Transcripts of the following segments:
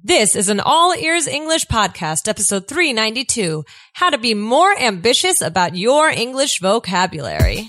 This is an all ears English podcast, episode 392, how to be more ambitious about your English vocabulary.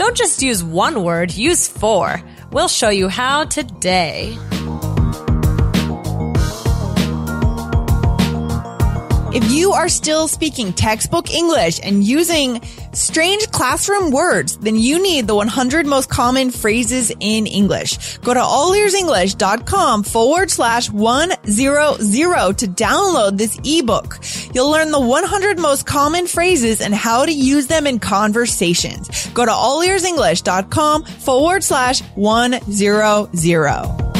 Don't just use one word, use four. We'll show you how today. If you are still speaking textbook English and using strange classroom words, then you need the 100 most common phrases in English. Go to allearsenglish.com forward slash 100 to download this ebook. You'll learn the 100 most common phrases and how to use them in conversations. Go to allearsenglish.com forward slash 100.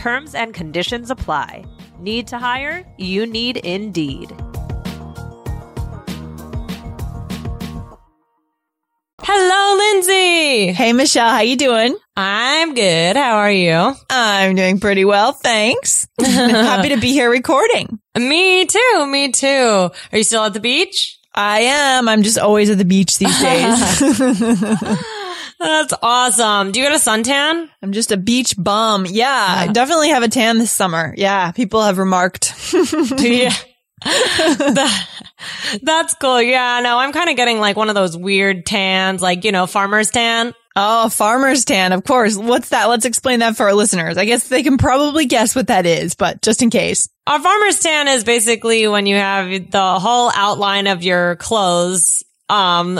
Terms and conditions apply. Need to hire? You need Indeed. Hello, Lindsay. Hey, Michelle, how you doing? I'm good. How are you? I'm doing pretty well, thanks. Happy to be here recording. Me too. Me too. Are you still at the beach? I am. I'm just always at the beach these days. That's awesome. Do you get a suntan? I'm just a beach bum. Yeah, I definitely have a tan this summer. Yeah, people have remarked. yeah. That- that's cool. Yeah, no, I'm kind of getting like one of those weird tans, like, you know, farmer's tan. Oh, farmer's tan, of course. What's that? Let's explain that for our listeners. I guess they can probably guess what that is, but just in case. A farmer's tan is basically when you have the whole outline of your clothes, um,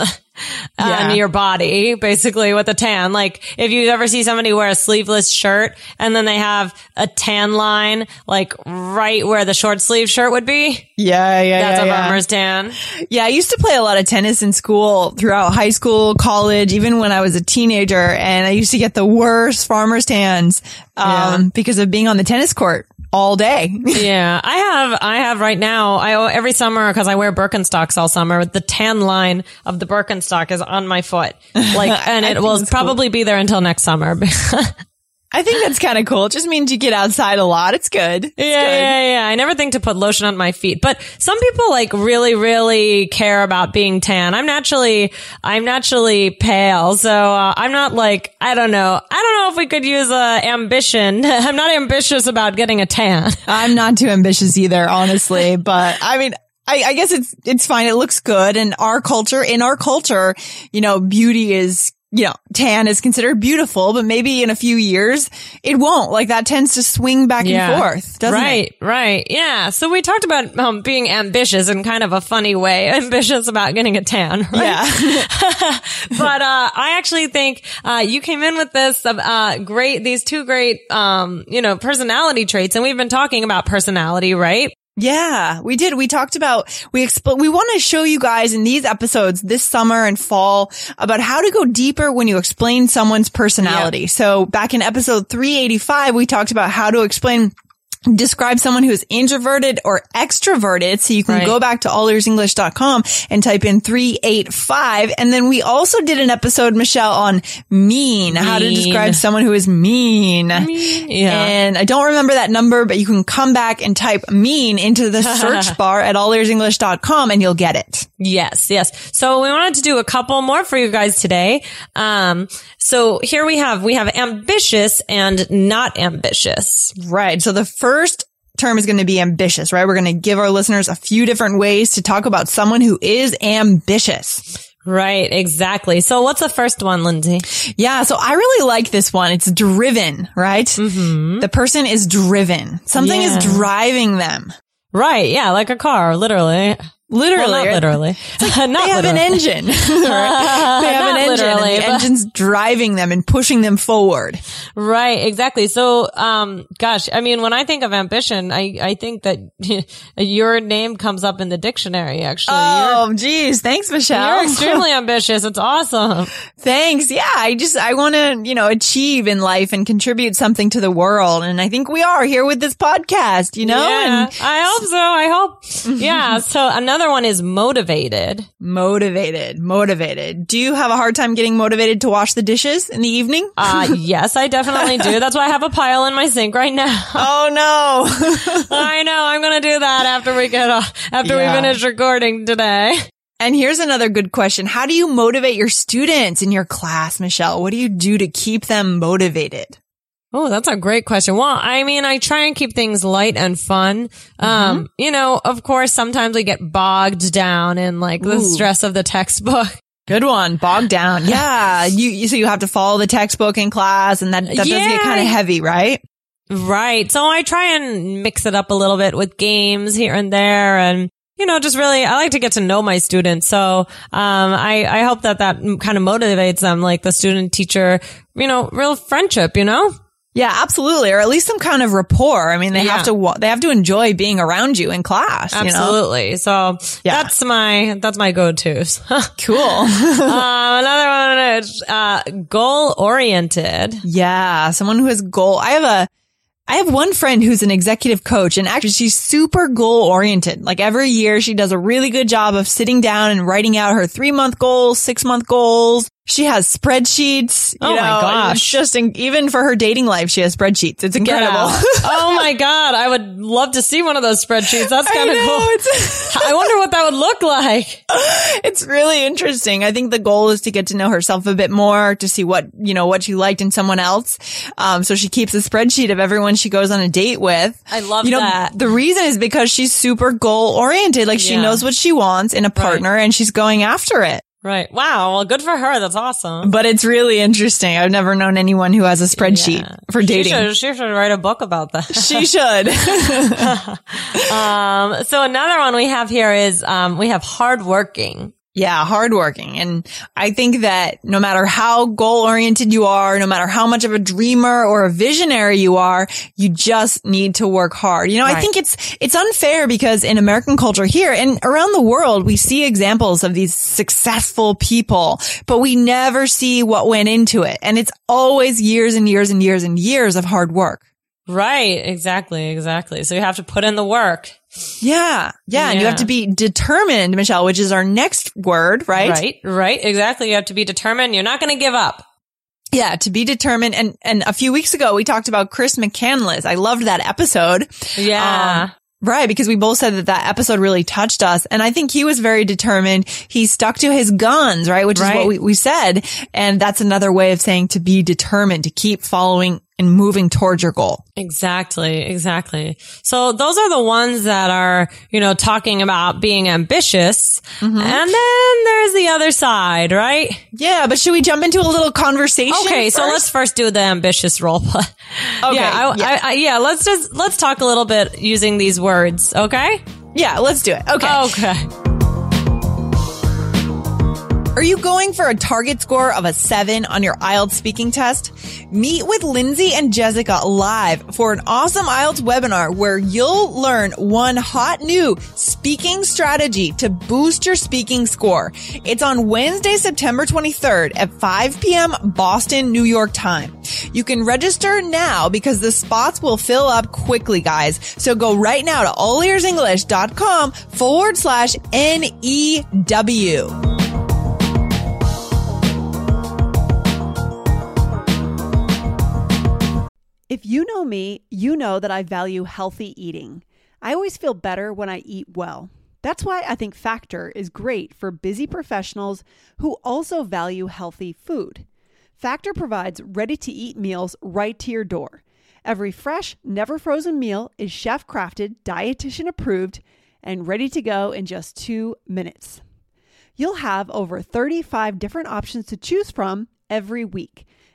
Yeah. on your body, basically with a tan. Like if you ever see somebody wear a sleeveless shirt and then they have a tan line, like right where the short sleeve shirt would be, Yeah, yeah, that's yeah, a yeah. farmer's tan. Yeah, I used to play a lot of tennis in school throughout high school, college, even when I was a teenager, and I used to get the worst farmer's tans um, Yeah. because of being on the tennis court all day. yeah, I have, I have right now, I, every summer, cause I wear Birkenstocks all summer, the tan line of the Birkenstock is on my foot. Like, and it will cool. probably be there until next summer. I think that's kind of cool. It just means you get outside a lot. It's good. It's Yeah, good. yeah, yeah. I never think to put lotion on my feet, but some people like really, really care about being tan. I'm naturally, I'm naturally pale, so uh, I'm not like, I don't know, I don't know if we could use uh, ambition. I'm not ambitious about getting a tan. I'm not too ambitious either, honestly, but I mean, I, I guess it's, it's fine. It looks good. And our culture, in our culture, you know, beauty is, you know, tan is considered beautiful, but maybe in a few years it won't. Like that tends to swing back and forth, doesn't it? right, right, yeah. So we talked about um, being ambitious in kind of a funny way, ambitious about getting a tan. Right? Yeah. but uh, I actually think uh, you came in with this uh, great, these two great, um, you know, personality traits, and we've been talking about personality, right? Yeah, we did. We talked about, we expl- we want to show you guys in these episodes this summer and fall about how to go deeper when you explain someone's personality. So back in episode 385, we talked about how to explain describe someone who is introverted or extroverted. So you can Right. go back to allearsenglish.com and type in 385. And then we also did an episode, Michelle, on mean, how to describe someone who is mean. Yeah. And I don't remember that number, but you can come back and type mean into the search bar at allearsenglish.com and you'll get it. Yes, yes. So we wanted to do a couple more for you guys today. Um, so here we have, we have ambitious and not ambitious. Right. So the first term is going to be ambitious, right? We're going to give our listeners a few different ways to talk about someone who is ambitious. Right, exactly. So what's the first one, Lindsay? Yeah. So I really like this one. It's driven, right? Mm-hmm. The person is driven. Something Yeah. is driving them. Right, yeah, like a car, literally. Literally. Well, not literally. not They have an engine. right? They have an engine literally, and the engine's driving them and pushing them forward. Right, exactly. So, um, gosh, I mean, when I think of ambition, I, I think that your name comes up in the dictionary, actually. Oh, geez. Thanks, Michelle. you're extremely ambitious. It's awesome. Thanks. Yeah. I just, I want to, you know, achieve in life and contribute something to the world. And I think we are here with this podcast, you know, yeah, and I hope so. I hope. Yeah. So another one is motivated. motivated, motivated. Do you have a hard time getting motivated to wash the dishes in the evening? Uh, yes, I definitely do. That's why I have a pile in my sink right now. oh no. I know. I'm going to do that after we get off, after Yeah. we finish recording today. and here's another good question. How do you motivate your students in your class, Michelle? What do you do to keep them motivated? Oh, that's a great question. Well, I mean, I try and keep things light and fun. Mm-hmm. Um, you know, of course, sometimes we get bogged down in like the Ooh. stress of the textbook. Good one. Bogged down. Yeah. You, you, so you have to follow the textbook in class and that, that does get kind of heavy, right? Right. So I try and mix it up a little bit with games here and there and you know, just really, I like to get to know my students. So, um, I, I hope that that kind of motivates them, like the student teacher, you know, real friendship, you know? Yeah, absolutely. Or at least some kind of rapport. I mean, they Yeah. have to, they have to enjoy being around you in class. You know? Absolutely. So Yeah. that's my, that's my go-tos. um, Cool. another one is, uh, goal oriented. yeah. Someone who has goal. I have a, I have one friend who's an executive coach and actually she's super goal oriented. Like every year she does a really good job of sitting down and writing out her three month goals, six month goals. She has spreadsheets. Oh my know, gosh. Just in, even for her dating life, she has spreadsheets. It's incredible. out. oh my God. I would love to see one of those spreadsheets. That's kind of cool. I wonder what that would look like. it's really interesting. I think the goal is to get to know herself a bit more, to see what, you know, what she liked in someone else. Um, so she keeps a spreadsheet of everyone she goes on a date with. I love you know, that. The reason is because she's super goal oriented. Like she knows what she wants in a partner and she's going after it. Right. Wow. Well, good for her. That's awesome. But it's really interesting. I've never known anyone who has a spreadsheet Yeah. for She dating. should, she should write a book about that. She should. um, so another one we have here is, um, we have hardworking. Yeah, hardworking. And I think that no matter how goal oriented you are, no matter how much of a dreamer or a visionary you are, you just need to work hard. You know, I think it's, it's unfair because in American culture here and around the world, we see examples of these successful people, but we never see what went into it. And it's always years and years and years and years of hard work. Right. Exactly. Exactly. So you have to put in the work. Yeah. Yeah. And you have to be determined, Michelle, which is our next word, right? Right. Right. Exactly. You have to be determined. You're not going to give up. Yeah, to be determined. And and a few weeks ago we talked about Chris McCandless. I loved that episode. Yeah. Um, right, because we both said that that episode really touched us. And I think he was very determined. He stuck to his guns, right? Which is what we, we said. And that's another way of saying to be determined, to keep following and moving towards your goal. Exactly, exactly. So those are the ones that are, you know, talking about being ambitious. Mm-hmm. And then there's the other side, right? Yeah, but should we jump into a little conversation? Okay, so let's first do the ambitious role play. Okay, yeah, I, yeah. I, I, yeah. Let's just let's talk a little bit using these words. Okay. Yeah, let's do it. Okay. Okay. Are you going for a target score of a seven on your IELTS speaking test? Meet with Lindsay and Jessica live for an awesome IELTS webinar where you'll learn one hot new speaking strategy to boost your speaking score. It's on Wednesday, September 23rd at 5 p.m. Boston, New York time. You can register now because the spots will fill up quickly, guys. So go right now to allearsenglish.com forward slash N-E-W. If you know me, you know that I value healthy eating. I always feel better when I eat well. That's why I think Factor is great for busy professionals who also value healthy food. Factor provides ready to eat meals right to your door. Every fresh, never frozen meal is chef crafted, dietitian approved, and ready to go in just two minutes. You'll have over 35 different options to choose from every week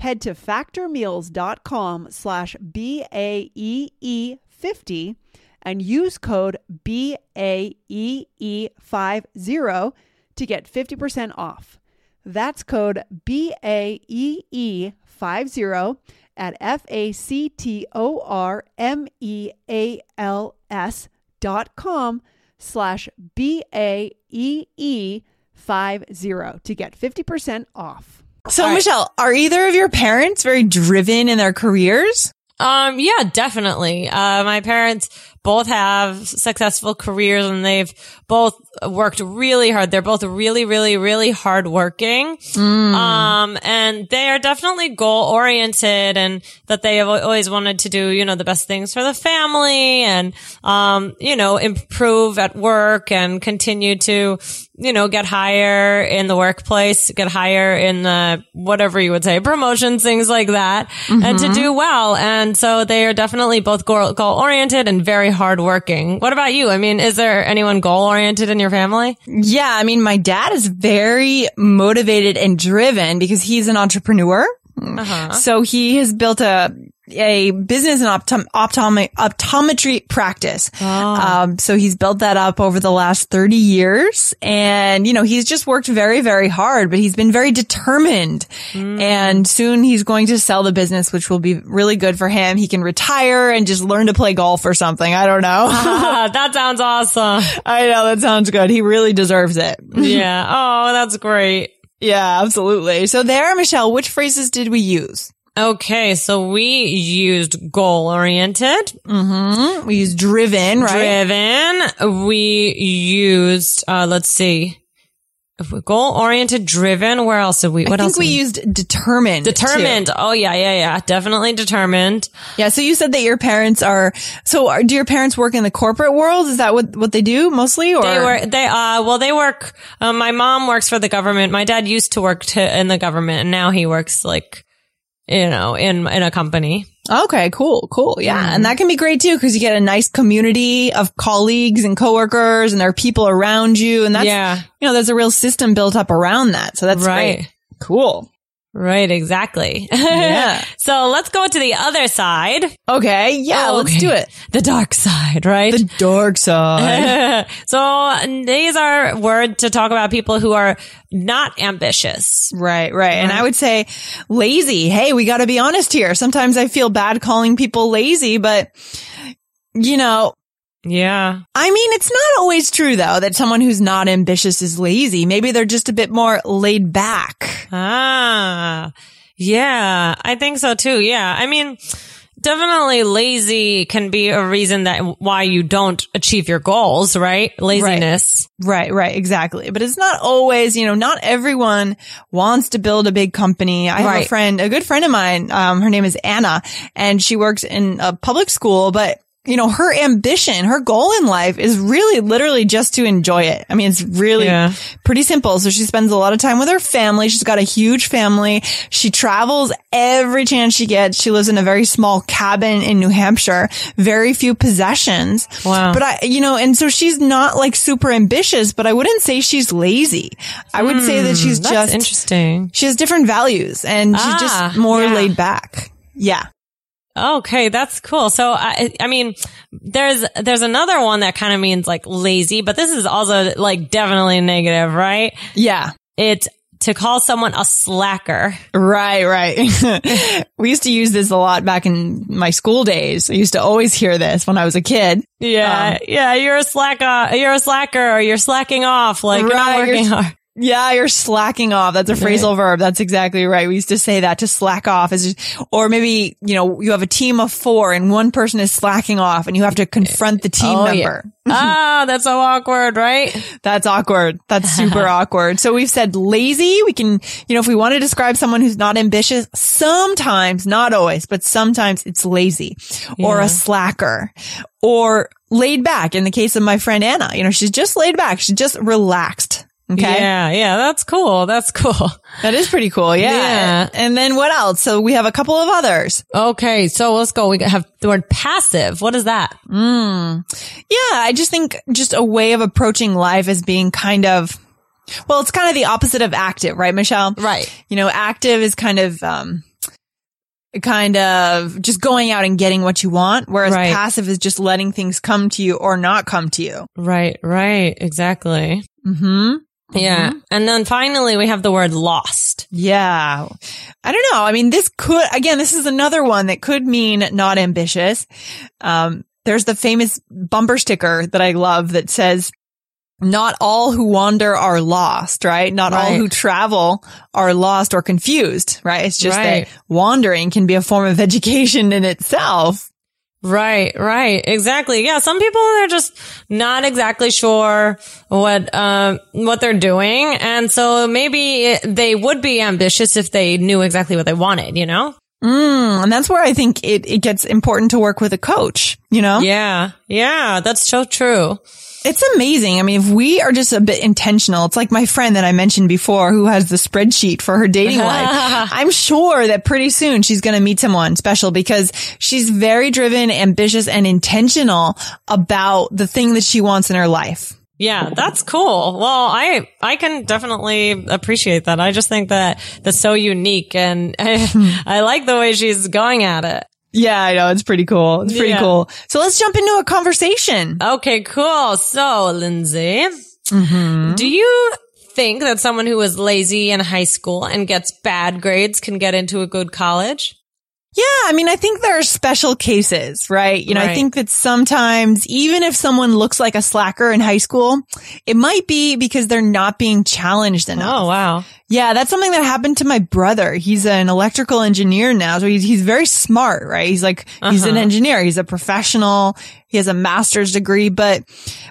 head to factormeals.com slash B-A-E-E 50 and use code BAEE50 to get 50% off. That's code BAEE50 at F-A-C-T-O-R-M-E-A-L-S dot com slash B-A-E-E50 to get 50% off. So, right. Michelle, are either of your parents very driven in their careers? Um, yeah, definitely. Uh, my parents both have successful careers and they've both worked really hard. They're both really, really, really hardworking. Mm. Um, and they are definitely goal oriented and that they have always wanted to do, you know, the best things for the family and, um, you know, improve at work and continue to, you know, get higher in the workplace, get higher in the, whatever you would say, promotions, things like that, mm-hmm. and to mm-hmm. do well. And so they are definitely both goal oriented and very hardworking. What about you? I mean, is there anyone goal oriented in your family? Yeah. I mean, my dad is very motivated and driven because he's an entrepreneur. Uh-huh. So he has built a a business and optom- optomi- optometry practice. Oh. Um, so he's built that up over the last 30 years and, you know, he's just worked very, very hard, but he's been very determined mm. and soon he's going to sell the business, which will be really good for him. He can retire and just learn to play golf or something. I don't know. that sounds awesome. I know that sounds good. He really deserves it. yeah. Oh, that's great. Yeah, absolutely. So there, Michelle, which phrases did we use? Okay, so we used goal oriented. Mm-hmm. We used driven, right? Driven. We used, uh, let's see. Goal oriented, driven. Where else did we? What I think we, we, used determined. Determined. Too. Oh yeah, yeah, yeah. Definitely determined. Yeah. So you said that your parents are. So are, do your parents work in the corporate world? Is that what what they do mostly? Or they work. They uh. Well, they work. Um, my mom works for the government. My dad used to work to, in the government, and now he works like you know, in, in a company. Okay, cool, cool. Yeah. And that can be great too, because you get a nice community of colleagues and coworkers and there are people around you. And that's, yeah. you know, there's a real system built up around that. So that's right. Great. Cool. Right, exactly. Yeah. so let's go to the other side. Okay. Yeah, oh, let's do it. The dark side, right? The dark side. so these are words to talk about people who are not ambitious. Right, right. And I uh-huh. would say lazy. Hey, we got to be honest here. Sometimes I feel bad calling people lazy, but you know, yeah. I mean, it's not always true though that someone who's not ambitious is lazy. Maybe they're just a bit more laid back. Ah, yeah, I think so too. Yeah. I mean, definitely lazy can be a reason that why you don't achieve your goals, right? Laziness. Right, right, right exactly. But it's not always, you know, not everyone wants to build a big company. I have a friend, a good friend of mine, um, her name is Anna and she works in a public school, but you know, her ambition, her goal in life is really literally just to enjoy it. I mean, it's really Yeah. pretty simple. So she spends a lot of time with her family. She's got a huge family. She travels every chance she gets. She lives in a very small cabin in New Hampshire, very few possessions. Wow. But I, you know, and so she's not like super ambitious, but I wouldn't say she's lazy. I would say that she's Hmm, That's just, interesting. she has different values and she's Ah, just more yeah. laid back. Yeah. Okay, that's cool. So I, I mean, there's there's another one that kind of means like lazy, but this is also like definitely negative, right? Yeah. It's to call someone a slacker. Right, right. we used to use this a lot back in my school days. I used to always hear this when I was a kid. Yeah, um, yeah, you're a slacker. You're a slacker, or you're slacking off. Like you're Right, not you're working hard. Yeah, you're slacking off. That's a phrasal verb. That's exactly right. We used to say that to slack off is, or maybe, you know, you have a team of four and one person is slacking off and you have to confront the team Oh, yeah. member. ah, that's so awkward, right? That's awkward. That's super awkward. So we've said lazy. We can, you know, if we want to describe someone who's not ambitious, sometimes, not always, but sometimes it's lazy or a slacker or laid back. In the case of my friend Anna, you know, she's just laid back. She's just relaxed. Okay. Yeah, yeah, that's cool. That's cool. That is pretty cool. Yeah. Yeah. And then what else? So we have a couple of others. Okay, so let's go. We have the word passive. What is that? Yeah. I just think just a way of approaching life as being kind of, well, it's kind of the opposite of active, right, Michelle? Right. You know, active is kind of, um, kind of just going out and getting what you want, whereas Right. passive is just letting things come to you or not come to you. Right, right, exactly. hmm Yeah. And then finally we have the word lost. Yeah. I don't know. I mean, this could, again, this is another one that could mean not ambitious. Um, there's the famous bumper sticker that I love that says, not all who wander are lost, right? Not all who travel are lost or confused, right? It's just Right. that wandering can be a form of education in itself. Right, right, exactly. Yeah, some people are just not exactly sure what um what they're doing, and so maybe they would be ambitious if they knew exactly what they wanted. You know? Mm, and that's where I think it, it gets important to work with a coach, you know? Yeah, yeah, that's so true. It's amazing. I mean, if we are just a bit intentional, it's like my friend that I mentioned before who has the spreadsheet for her dating life. I'm sure that pretty soon she's going to meet someone special because she's very driven, ambitious, and intentional about the thing that she wants in her life. Yeah, that's cool. Well, I I can definitely appreciate that. I just think that that's so unique, and I, I like the way she's going at it. Yeah, I know. It's pretty cool. It's pretty Yeah. cool. So let's jump into a conversation. Okay, cool. So, Lindsay, mm-hmm. do you think that someone who is lazy in high school and gets bad grades can get into a good college? Yeah, I mean, I think there are special cases, right? You know, I think that sometimes even if someone looks like a slacker in high school, it might be because they're not being challenged enough. Oh, wow. Yeah, that's something that happened to my brother. He's an electrical engineer now, so he's he's very smart, right? He's like he's an Uh-huh. engineer, he's a professional, he has a master's degree, but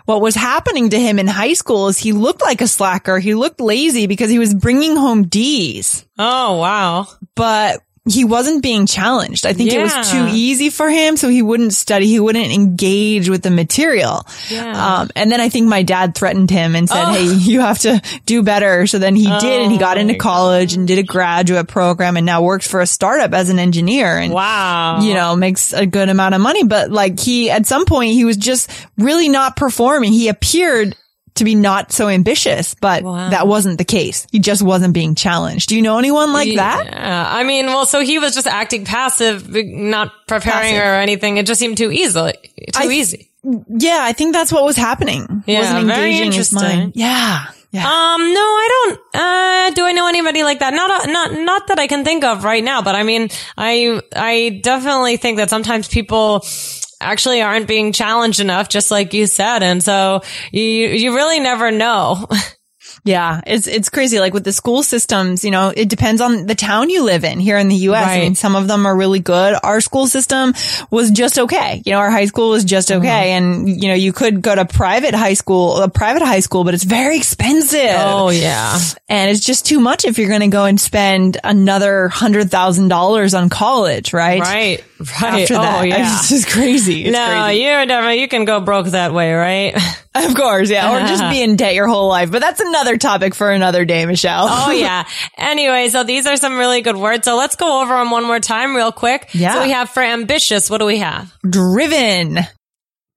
what was happening to him in high school is he looked like a slacker. He looked lazy because he was bringing home D's, Oh, wow. but he wasn't being challenged. I think it was too easy for him, so he wouldn't study. He wouldn't engage with the material. Yeah. Um, and then I think my dad threatened him and said, Oh. Hey, you have to do better. So then he did and he got Oh into my college and did a graduate program and now works for a startup as an engineer and, Wow. you know, makes a good amount of money. But like he, at some point, he was just really not performing. He appeared to be not so ambitious, but Wow. that wasn't the case. He just wasn't being challenged. Do you know anyone like that? Yeah. I mean, well, so he was just acting passive, not preparing Passive. or anything. It just seemed too easy. Too I- easy. Yeah, I think that's what was happening. Yeah, wasn't very interesting. Yeah. Yeah. Um, no, I don't. Uh, do I know anybody like that? Not, uh, not, not that I can think of right now. But I mean, I, I definitely think that sometimes people actually aren't being challenged enough, just like you said, and so you, you really never know. Yeah, it's it's crazy. Like with the school systems, you know, it depends on the town you live in. Here in the U.S., I mean, some of them are really good. Our school system was just okay. You know, our high school was just uh-huh. okay, and you know, you could go to private high school, a private high school, but it's very expensive. Oh yeah. and it's just too much if you're going to go and spend another hundred thousand dollars on college, right? Right. Right. After oh, that, Oh yeah. it's just crazy. It's no, crazy. you're never. You can go broke that way, right? of course, yeah, or just be in debt your whole life. But that's another topic for another day, Michelle. Oh yeah. Anyway, so these are some really good words. So let's go over them one more time real quick. Yeah. So we have for ambitious, what do we have? driven.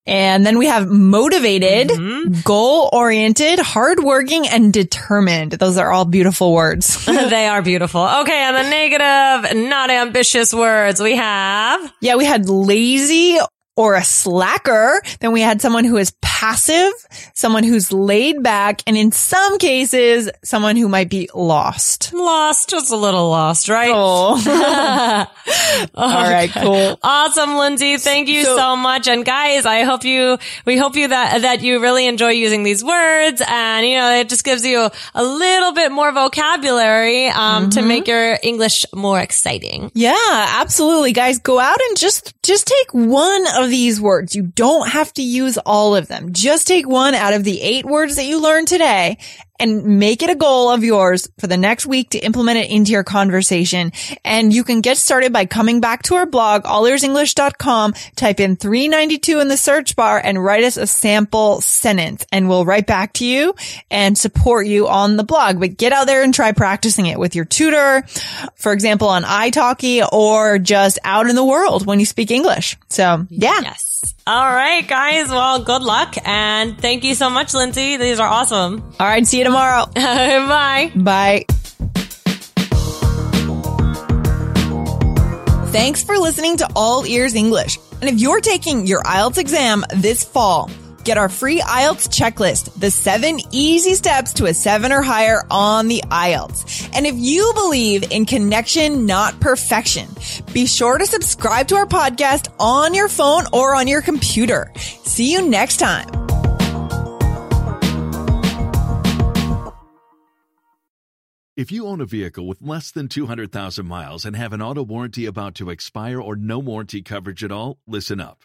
And then we have motivated, Mm-hmm. goal oriented, hardworking, and determined. Those are all beautiful words. they are beautiful. Okay, and the negative, not ambitious words we have. yeah, we had lazy or a slacker. Then we had someone who is passive, someone who's laid back, and in some cases, someone who might be lost. Lost, just a little lost, right? Oh. all right, cool. Awesome, Lindsay. Thank you so, So- much. And guys, I hope you, we hope you that, that you really enjoy using these words. And, you know, it just gives you a little bit more vocabulary, um, to make your English more exciting. Yeah, absolutely. Guys, go out and just, just take one of these words. You don't have to use all of them. Just take one out of the eight words that you learned today and make it a goal of yours for the next week to implement it into your conversation. And you can get started by coming back to our blog, allearsenglish.com, type in 392 in the search bar and write us a sample sentence and we'll write back to you and support you on the blog. But get out there and try practicing it with your tutor, for example, on iTalki or just out in the world when you speak English. So yeah. Yes. All right, guys. Well, good luck. And thank you so much, Lindsay. These are awesome. All right. See you tomorrow. Bye. Bye. Thanks for listening to All Ears English. And if you're taking your IELTS exam this fall, get our free IELTS checklist, the seven easy steps to a seven or higher on the IELTS. And if you believe in connection, not perfection, be sure to subscribe to our podcast on your phone or on your computer. See you next time. If you own a vehicle with less than 200,000 miles and have an auto warranty about to expire or no warranty coverage at all, listen up.